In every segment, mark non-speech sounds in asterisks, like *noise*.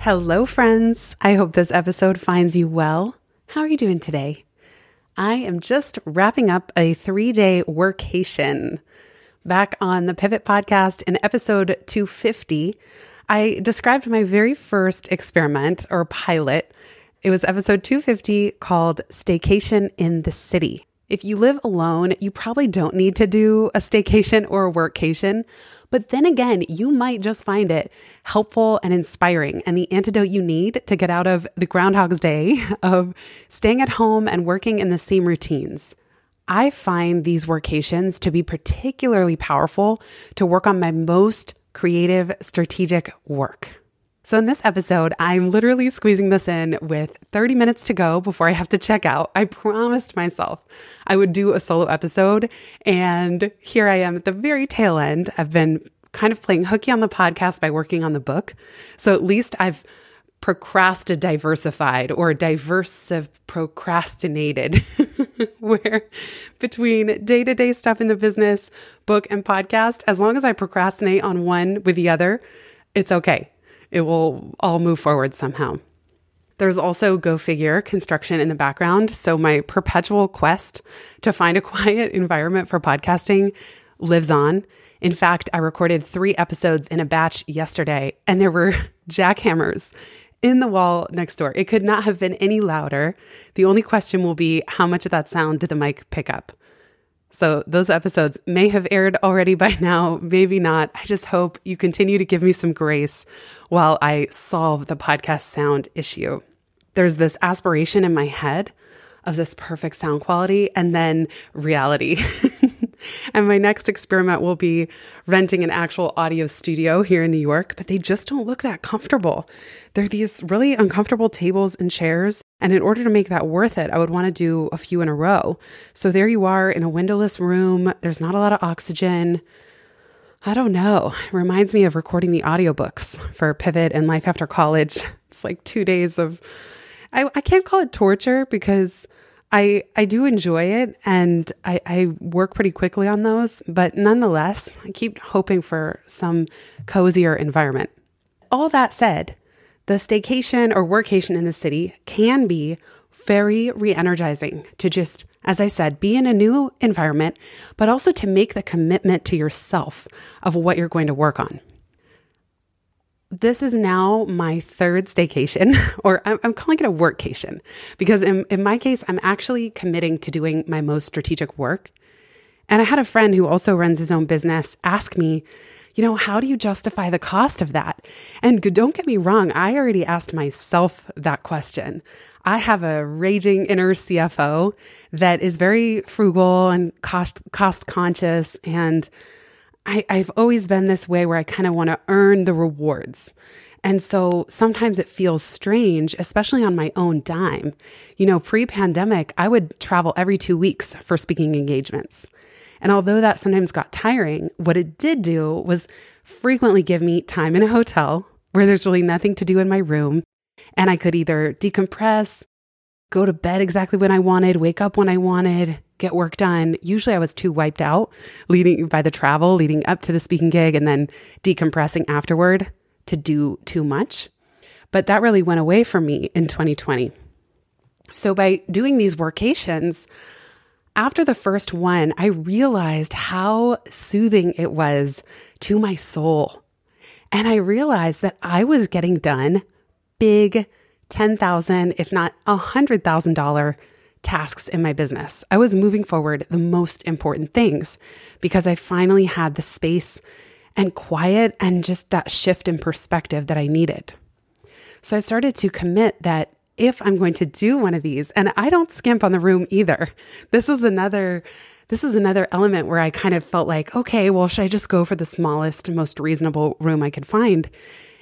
Hello, friends. I hope this episode finds you well. How are you doing today? I am just wrapping up a three day workation. Back on the Pivot podcast in episode 250, I described my very first experiment or pilot. It was episode 250 called Staycation in the City. If you live alone, you probably don't need to do a staycation or a workcation. But then again, you might just find it helpful and inspiring and the antidote you need to get out of the Groundhog's Day *laughs* of staying at home and working in the same routines. I find these workations to be particularly powerful to work on my most creative, strategic work. So, in this episode, I'm literally squeezing this in with 30 minutes to go before I have to check out. I promised myself I would do a solo episode, and here I am at the very tail end. I've been kind of playing hooky on the podcast by working on the book. So, at least I've procrastinated diversified or diversive procrastinated *laughs* where between day-to-day stuff in the business book and podcast as long as i procrastinate on one with the other it's okay it will all move forward somehow there's also go figure construction in the background so my perpetual quest to find a *laughs* quiet environment for podcasting lives on in fact i recorded three episodes in a batch yesterday and there were *laughs* jackhammers in the wall next door. It could not have been any louder. The only question will be how much of that sound did the mic pick up? So, those episodes may have aired already by now, maybe not. I just hope you continue to give me some grace while I solve the podcast sound issue. There's this aspiration in my head of this perfect sound quality and then reality. *laughs* and my next experiment will be renting an actual audio studio here in New York, but they just don't look that comfortable. They're these really uncomfortable tables and chairs. And in order to make that worth it, I would want to do a few in a row. So there you are in a windowless room. There's not a lot of oxygen. I don't know. It reminds me of recording the audiobooks for Pivot and Life After College. *laughs* It's like two days of, I, I can't call it torture because I, I do enjoy it and I, I work pretty quickly on those, but nonetheless, I keep hoping for some cozier environment. All that said, the staycation or workation in the city can be very re energizing to just, as I said, be in a new environment, but also to make the commitment to yourself of what you're going to work on this is now my third staycation, *laughs* or I'm, I'm, calling it a workcation, because in, in my case, I'm actually committing to doing my most strategic work. And I had a friend who also runs his own business ask me, you know, how do you justify the cost of that? And don't get me wrong, I already asked myself that question. I have a raging inner CFO that is very frugal and cost cost conscious and I, I've always been this way where I kind of want to earn the rewards. And so sometimes it feels strange, especially on my own dime. You know, pre pandemic, I would travel every two weeks for speaking engagements. And although that sometimes got tiring, what it did do was frequently give me time in a hotel where there's really nothing to do in my room. And I could either decompress, go to bed exactly when I wanted, wake up when I wanted, get work done. Usually I was too wiped out leading by the travel leading up to the speaking gig and then decompressing afterward to do too much. But that really went away for me in 2020. So by doing these workations, after the first one, I realized how soothing it was to my soul. And I realized that I was getting done big 10,000, if not $100,000 tasks in my business. I was moving forward the most important things because I finally had the space and quiet and just that shift in perspective that I needed. So I started to commit that if I'm going to do one of these, and I don't skimp on the room either. This is another this is another element where I kind of felt like, okay, well, should I just go for the smallest, most reasonable room I could find?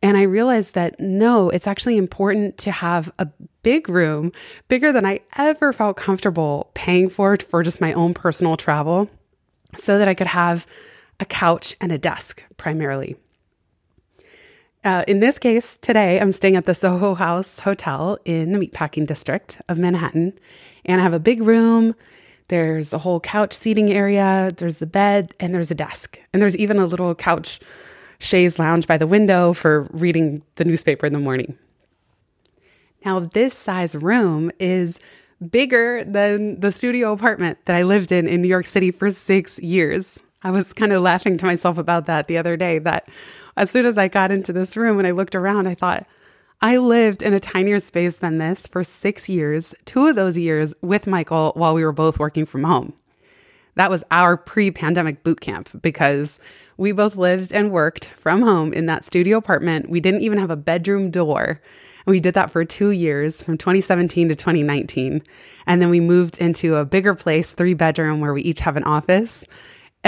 And I realized that no, it's actually important to have a big room, bigger than I ever felt comfortable paying for for just my own personal travel, so that I could have a couch and a desk primarily. Uh, in this case, today I'm staying at the Soho House Hotel in the Meatpacking District of Manhattan, and I have a big room. There's a whole couch seating area, there's the bed, and there's a desk. And there's even a little couch chaise lounge by the window for reading the newspaper in the morning. Now, this size room is bigger than the studio apartment that I lived in in New York City for six years. I was kind of laughing to myself about that the other day. That as soon as I got into this room and I looked around, I thought, I lived in a tinier space than this for six years, two of those years with Michael while we were both working from home. That was our pre pandemic boot camp because we both lived and worked from home in that studio apartment. We didn't even have a bedroom door. We did that for two years from 2017 to 2019. And then we moved into a bigger place, three bedroom, where we each have an office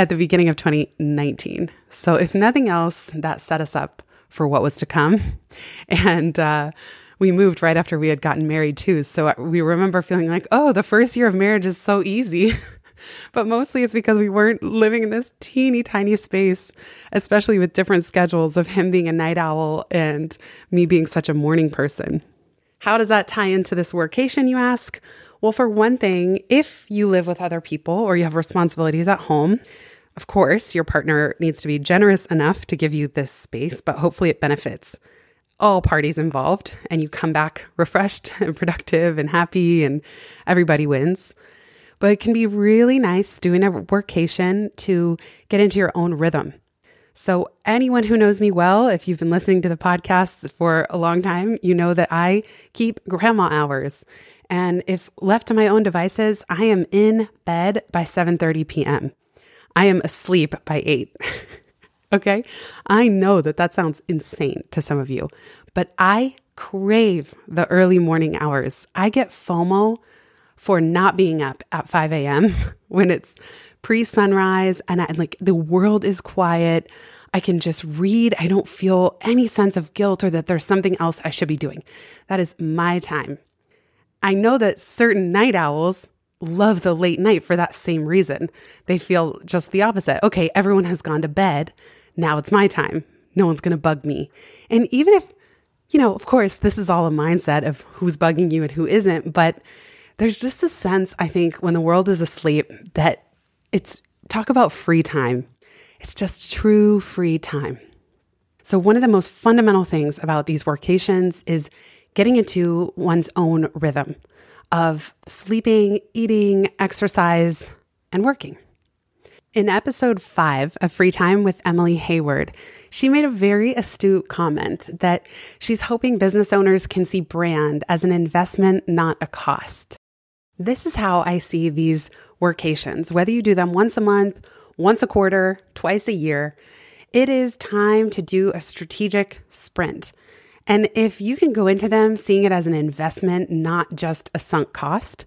at the beginning of 2019. So, if nothing else, that set us up for what was to come. *laughs* And uh, we moved right after we had gotten married, too. So, we remember feeling like, oh, the first year of marriage is so easy. *laughs* but mostly it's because we weren't living in this teeny tiny space, especially with different schedules of him being a night owl and me being such a morning person. How does that tie into this workation, you ask? Well, for one thing, if you live with other people or you have responsibilities at home, of course, your partner needs to be generous enough to give you this space, but hopefully it benefits all parties involved and you come back refreshed *laughs* and productive and happy and everybody wins. But it can be really nice doing a workation to get into your own rhythm. So, anyone who knows me well, if you've been listening to the podcast for a long time, you know that I keep grandma hours. And if left to my own devices, I am in bed by 7:30 p.m. I am asleep by 8. *laughs* okay? I know that that sounds insane to some of you, but I crave the early morning hours. I get FOMO for not being up at 5 a.m. *laughs* when it's pre sunrise and I, like the world is quiet. I can just read. I don't feel any sense of guilt or that there's something else I should be doing. That is my time. I know that certain night owls love the late night for that same reason. They feel just the opposite. Okay, everyone has gone to bed. Now it's my time. No one's going to bug me. And even if, you know, of course, this is all a mindset of who's bugging you and who isn't, but there's just a sense, I think, when the world is asleep that it's talk about free time. It's just true free time. So, one of the most fundamental things about these workations is getting into one's own rhythm of sleeping, eating, exercise, and working. In episode five of Free Time with Emily Heyward, she made a very astute comment that she's hoping business owners can see brand as an investment, not a cost. This is how I see these workations, whether you do them once a month, once a quarter, twice a year. It is time to do a strategic sprint and if you can go into them seeing it as an investment, not just a sunk cost,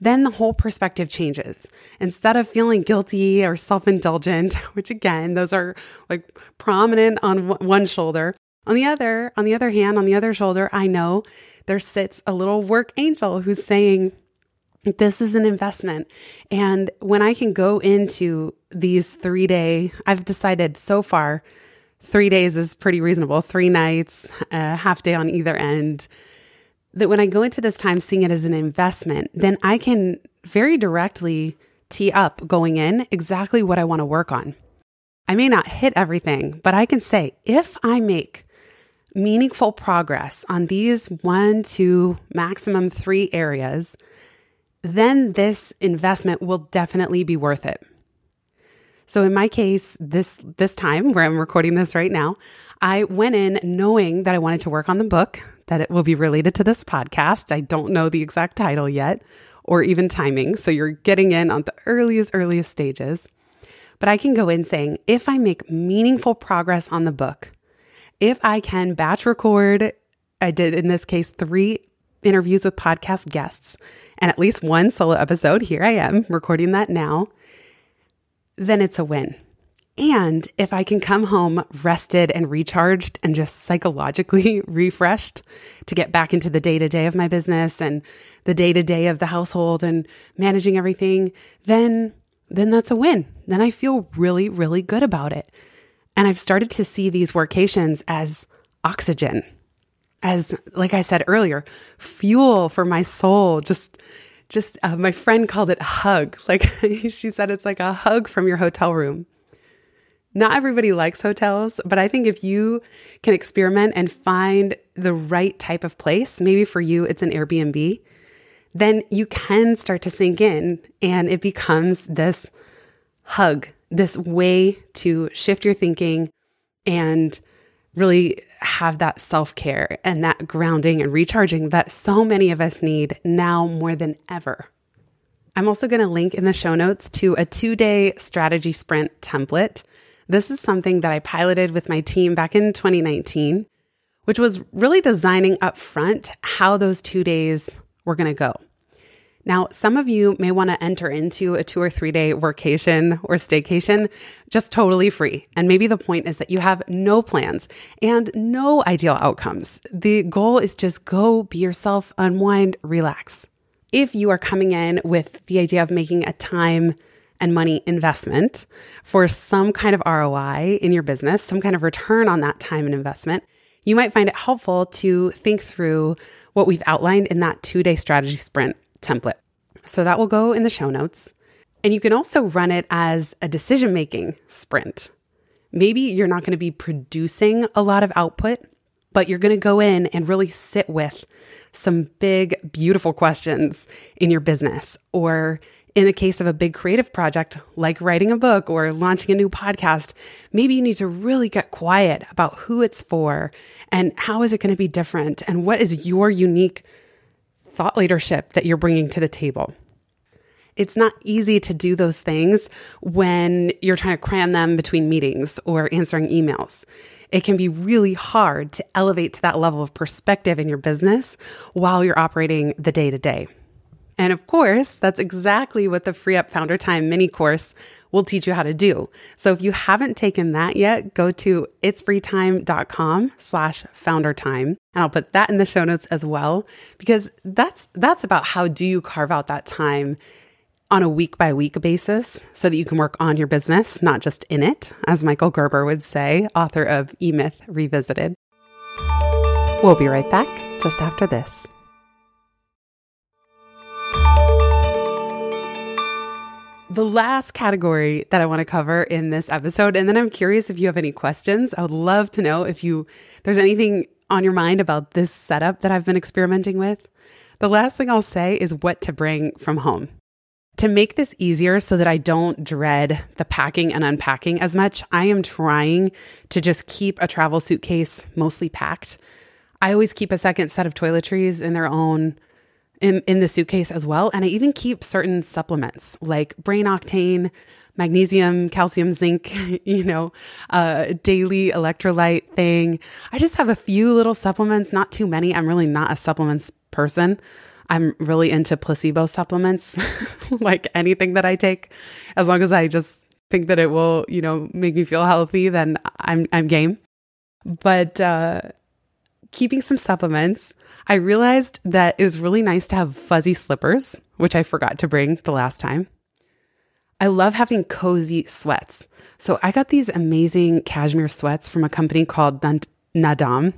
then the whole perspective changes. Instead of feeling guilty or self indulgent, *laughs* which again, those are like prominent on one shoulder. On the other, on the other hand, on the other shoulder, I know there sits a little work angel who's saying, this is an investment. And when I can go into these three day, I've decided so far three days is pretty reasonable, three nights, a half day on either end. That when I go into this time seeing it as an investment, then I can very directly tee up going in exactly what I want to work on. I may not hit everything, but I can say if I make meaningful progress on these one, two, maximum three areas, then this investment will definitely be worth it. So in my case, this this time where I'm recording this right now, I went in knowing that I wanted to work on the book, that it will be related to this podcast. I don't know the exact title yet or even timing, so you're getting in on the earliest earliest stages. But I can go in saying if I make meaningful progress on the book, if I can batch record, I did in this case 3 interviews with podcast guests and at least one solo episode. Here I am recording that now then it's a win. And if I can come home rested and recharged and just psychologically *laughs* refreshed to get back into the day to day of my business and the day to day of the household and managing everything, then then that's a win. Then I feel really really good about it. And I've started to see these workations as oxygen. As like I said earlier, fuel for my soul. Just just uh, my friend called it hug. *laughs* Like she said it's like a hug from your hotel room. Not everybody likes hotels, but I think if you can experiment and find the right type of place, maybe for you it's an Airbnb, then you can start to sink in and it becomes this hug, this way to shift your thinking and really have that self care and that grounding and recharging that so many of us need now more than ever. I'm also going to link in the show notes to a two day strategy sprint template this is something that I piloted with my team back in 2019, which was really designing up front how those two days were going to go. Now, some of you may want to enter into a two or three day workation or staycation just totally free. And maybe the point is that you have no plans and no ideal outcomes. The goal is just go be yourself, unwind, relax. If you are coming in with the idea of making a time and money investment for some kind of ROI in your business, some kind of return on that time and investment, you might find it helpful to think through what we've outlined in that two day strategy sprint template. So that will go in the show notes. And you can also run it as a decision making sprint. Maybe you're not going to be producing a lot of output, but you're going to go in and really sit with some big, beautiful questions in your business or in the case of a big creative project like writing a book or launching a new podcast, maybe you need to really get quiet about who it's for and how is it going to be different and what is your unique thought leadership that you're bringing to the table. It's not easy to do those things when you're trying to cram them between meetings or answering emails. It can be really hard to elevate to that level of perspective in your business while you're operating the day to day. And of course, that's exactly what the Free Up Founder Time mini course will teach you how to do. So if you haven't taken that yet, go to itsfreetime.com slash founder time. And I'll put that in the show notes as well, because that's that's about how do you carve out that time on a week by week basis so that you can work on your business, not just in it, as Michael Gerber would say, author of E Myth Revisited. We'll be right back just after this. The last category that I want to cover in this episode, and then I'm curious if you have any questions. I would love to know if you there's anything on your mind about this setup that I've been experimenting with. The last thing I'll say is what to bring from home. To make this easier so that I don't dread the packing and unpacking as much, I am trying to just keep a travel suitcase mostly packed. I always keep a second set of toiletries in their own in, in the suitcase as well. And I even keep certain supplements like brain octane, magnesium, calcium, zinc, *laughs* you know, uh, daily electrolyte thing. I just have a few little supplements, not too many. I'm really not a supplements person. I'm really into placebo supplements, *laughs* like anything that I take, as long as I just think that it will, you know, make me feel healthy, then I'm I'm game. But uh, keeping some supplements, I realized that it was really nice to have fuzzy slippers, which I forgot to bring the last time. I love having cozy sweats. So I got these amazing cashmere sweats from a company called Naadam,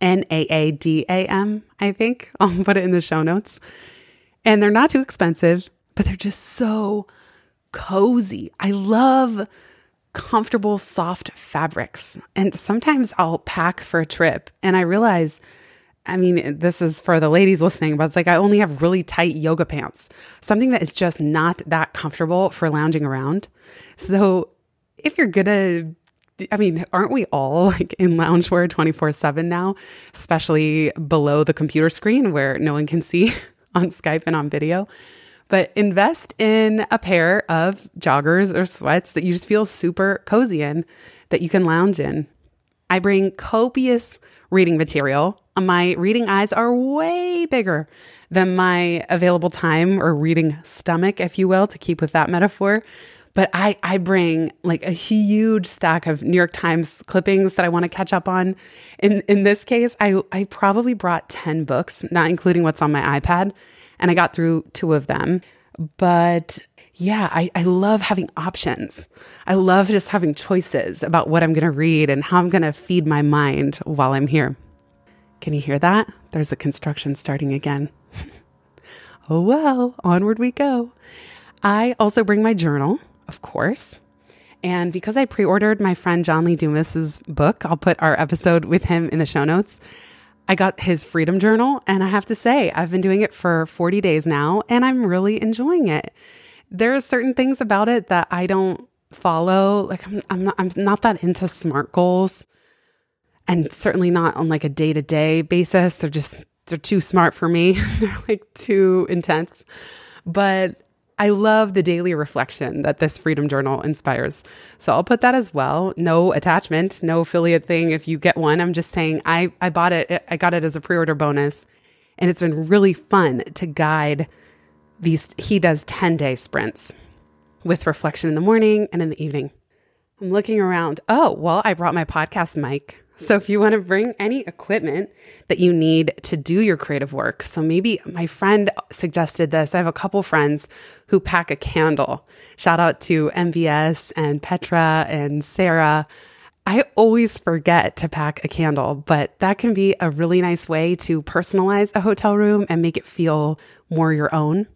N A A D A M, I think. *laughs* I'll put it in the show notes. And they're not too expensive, but they're just so cozy. I love comfortable, soft fabrics. And sometimes I'll pack for a trip and I realize I mean, this is for the ladies listening, but it's like I only have really tight yoga pants, something that is just not that comfortable for lounging around. So if you're gonna, I mean, aren't we all *laughs* like in loungewear 24 7 now, especially below the computer screen where no one can see *laughs* on Skype and on video? But invest in a pair of joggers or sweats that you just feel super cozy in, that you can lounge in. I bring copious reading material my reading eyes are way bigger than my available time or reading stomach, if you will, to keep with that metaphor. But I, I bring like a huge stack of New York Times clippings that I want to catch up on. In in this case, I, I probably brought 10 books, not including what's on my iPad, and I got through two of them. But yeah, I, I love having options. I love just having choices about what I'm going to read and how I'm going to feed my mind while I'm here. Can you hear that? There's the construction starting again. *laughs* oh well, onward we go. I also bring my journal, of course. And because I pre ordered my friend John Lee Dumas's book, I'll put our episode with him in the show notes. I got his Freedom Journal, and I have to say, I've been doing it for 40 days now, and I'm really enjoying it. There are certain things about it that I don't follow. Like, I'm, I'm, not, I'm not that into SMART goals, and certainly not on like a day to day basis. They're just, they're too smart for me. *laughs* they're like too intense. But I love the daily reflection that this Freedom Journal inspires. So I'll put that as well. No attachment, no affiliate thing if you get one. I'm just saying I, I bought it, I got it as a pre order bonus. And it's been really fun to guide these. He does 10 day sprints with reflection in the morning and in the evening. I'm looking around. Oh, well, I brought my podcast mic so if you want to bring any equipment that you need to do your creative work, so maybe my friend suggested this. I have a couple friends who pack a candle. Shout out to MVS and Petra and Sarah. I always forget to pack a candle, but that can be a really nice way to personalize a hotel room and make it feel more your own.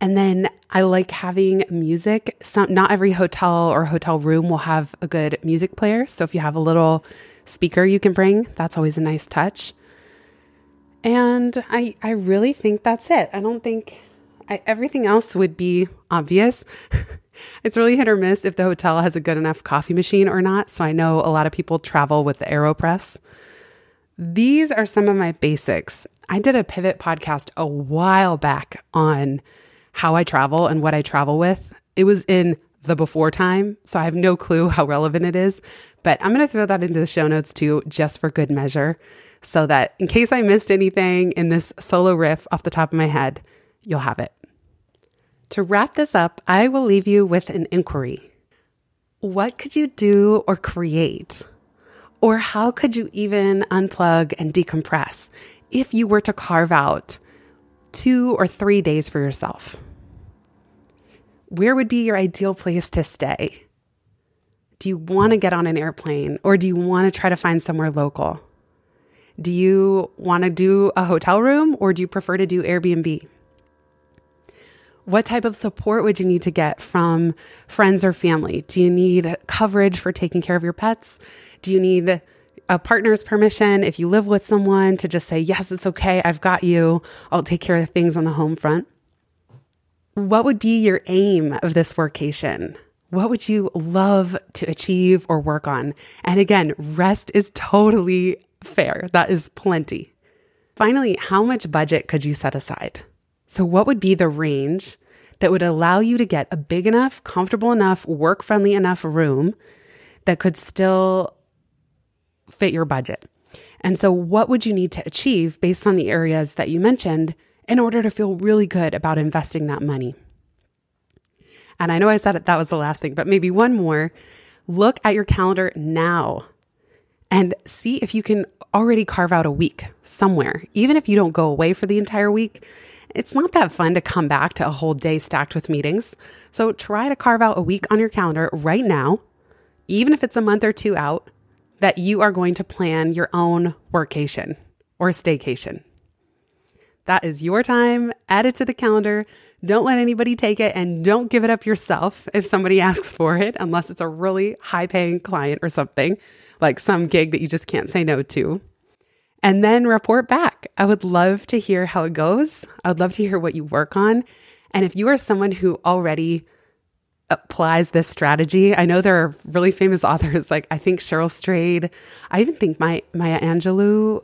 And then I like having music. Some not every hotel or hotel room will have a good music player. So if you have a little speaker you can bring. That's always a nice touch. And I, I really think that's it. I don't think I, everything else would be obvious. *laughs* it's really hit or miss if the hotel has a good enough coffee machine or not. So I know a lot of people travel with the AeroPress. These are some of my basics. I did a pivot podcast a while back on how I travel and what I travel with. It was in the before time, so I have no clue how relevant it is, but I'm going to throw that into the show notes too, just for good measure, so that in case I missed anything in this solo riff off the top of my head, you'll have it. To wrap this up, I will leave you with an inquiry. What could you do or create? Or how could you even unplug and decompress if you were to carve out two or three days for yourself? Where would be your ideal place to stay? Do you want to get on an airplane or do you want to try to find somewhere local? Do you want to do a hotel room or do you prefer to do Airbnb? What type of support would you need to get from friends or family? Do you need coverage for taking care of your pets? Do you need a partner's permission if you live with someone to just say, Yes, it's okay, I've got you, I'll take care of things on the home front? What would be your aim of this workation? What would you love to achieve or work on? And again, rest is totally fair. That is plenty. Finally, how much budget could you set aside? So, what would be the range that would allow you to get a big enough, comfortable enough, work friendly enough room that could still fit your budget? And so, what would you need to achieve based on the areas that you mentioned in order to feel really good about investing that money? And I know I said it, that was the last thing, but maybe one more. Look at your calendar now and see if you can already carve out a week somewhere. Even if you don't go away for the entire week, it's not that fun to come back to a whole day stacked with meetings. So try to carve out a week on your calendar right now, even if it's a month or two out, that you are going to plan your own workation or staycation. That is your time. Add it to the calendar. Don't let anybody take it and don't give it up yourself if somebody *laughs* asks for it, unless it's a really high paying client or something, like some gig that you just can't say no to. And then report back. I would love to hear how it goes. I would love to hear what you work on. And if you are someone who already applies this strategy, I know there are really famous *laughs* authors like I think Cheryl Strayed. I even think my Maya Angelou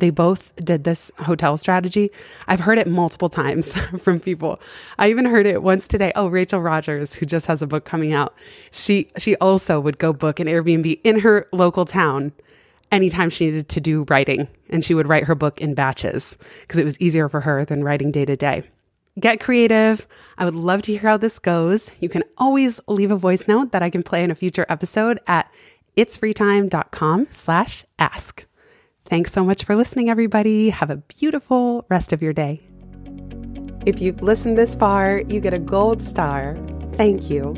they both did this hotel strategy. I've heard it multiple times *laughs* from people. I even heard it once today. Oh, Rachel Rogers, who just has a book coming out. She she also would go book an Airbnb in her local town anytime she needed to do writing and she would write her book in batches because it was easier for her than writing day to day. get creative. I would love to hear how this goes. You can always leave a voice note that I can play in a future episode at itsfreetime.com slash ask. Thanks so much for listening, everybody. Have a beautiful rest of your day. If you've listened this far, you get a gold star. Thank you.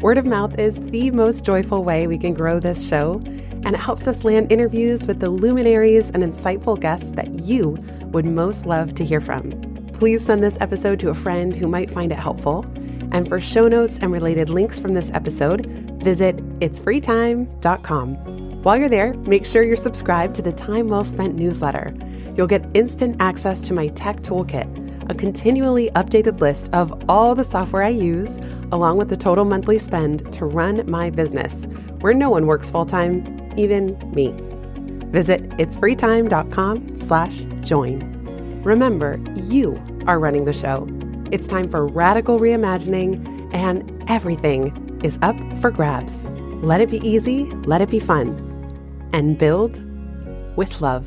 Word of mouth is the most joyful way we can grow this show, and it helps us land interviews with the luminaries and insightful guests that you would most love to hear from. Please send this episode to a friend who might find it helpful. And for show notes and related links from this episode, visit itsfreetime.com. While you're there, make sure you're subscribed to the Time Well Spent newsletter. You'll get instant access to my tech toolkit, a continually updated list of all the software I use, along with the total monthly spend to run my business, where no one works full time, even me. Visit itsfreetime.com slash join. Remember, you are running the show. It's time for radical reimagining, and everything is up for grabs. Let it be easy, let it be fun, and build with love.